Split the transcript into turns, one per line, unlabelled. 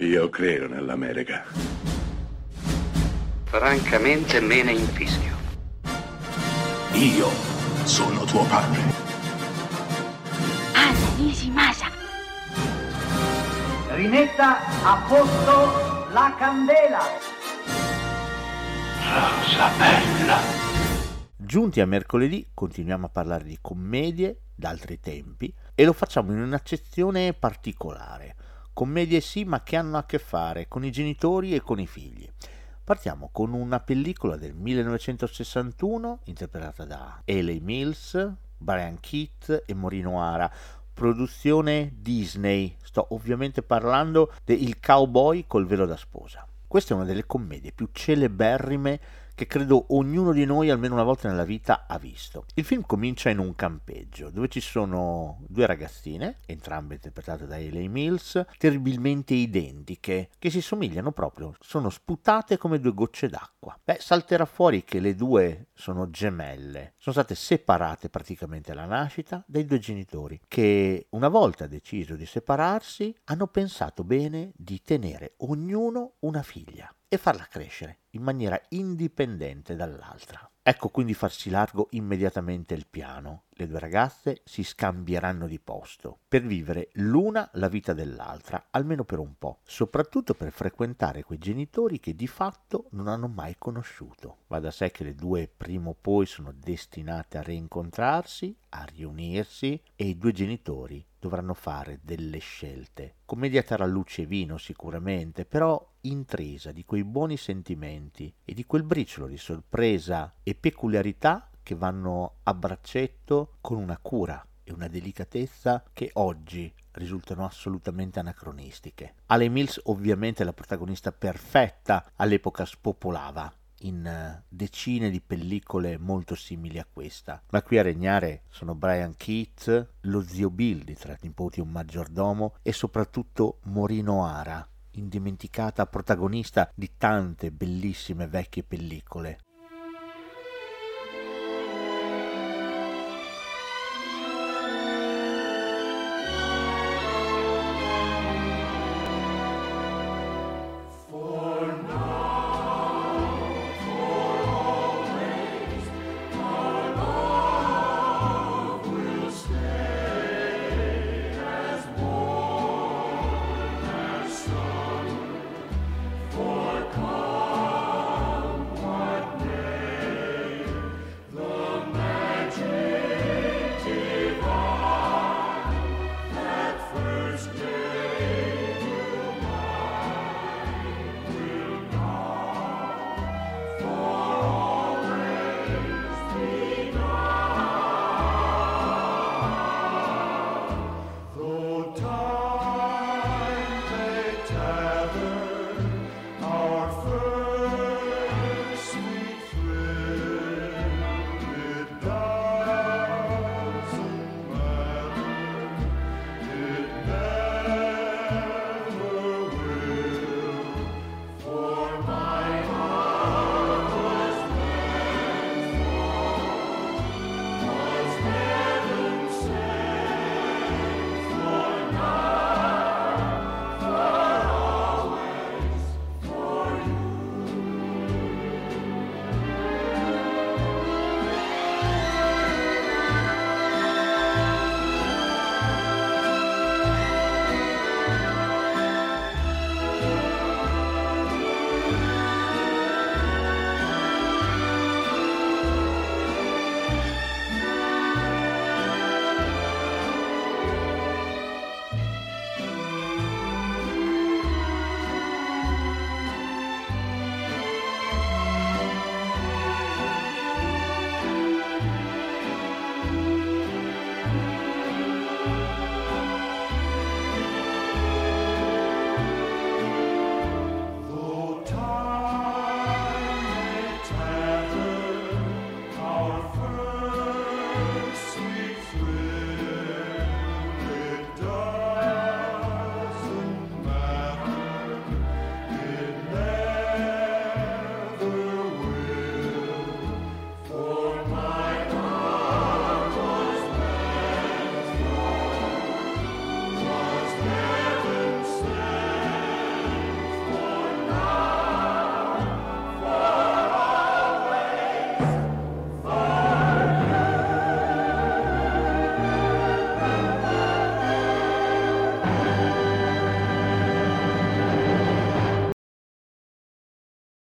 Io credo nell'America.
Francamente me ne infischio.
Io sono tuo padre.
Anna Nishimasa.
Rimetta a posto la candela.
Rosa bella.
Giunti a mercoledì continuiamo a parlare di commedie d'altri tempi e lo facciamo in un'accezione particolare. Commedie sì, ma che hanno a che fare con i genitori e con i figli. Partiamo con una pellicola del 1961 interpretata da Haley Mills, Brian Keith e Morino Ara, produzione Disney. Sto ovviamente parlando de Il cowboy col velo da sposa. Questa è una delle commedie più celeberrime che credo ognuno di noi almeno una volta nella vita ha visto. Il film comincia in un campeggio dove ci sono due ragazzine, entrambe interpretate da Haley Mills, terribilmente identiche, che si somigliano proprio, sono sputate come due gocce d'acqua. Beh, salterà fuori che le due sono gemelle, sono state separate praticamente alla nascita dai due genitori, che una volta deciso di separarsi hanno pensato bene di tenere ognuno una figlia e farla crescere in maniera indipendente dall'altra. Ecco quindi farsi largo immediatamente il piano. Le due ragazze si scambieranno di posto per vivere l'una la vita dell'altra, almeno per un po', soprattutto per frequentare quei genitori che di fatto non hanno mai conosciuto. Va da sé che le due prima o poi sono destinate a rincontrarsi, a riunirsi e i due genitori dovranno fare delle scelte. Commedia tra luce e vino sicuramente, però intrisa di quei buoni sentimenti e di quel briciolo di sorpresa e peculiarità che vanno a braccetto con una cura e una delicatezza che oggi risultano assolutamente anacronistiche. Ale Mills ovviamente la protagonista perfetta, all'epoca spopolava in eh, decine di pellicole molto simili a questa. Ma qui a regnare sono Brian Keats, lo zio Bill di Tre nipoti un maggiordomo e soprattutto Morino Ara, indimenticata protagonista di tante bellissime vecchie pellicole.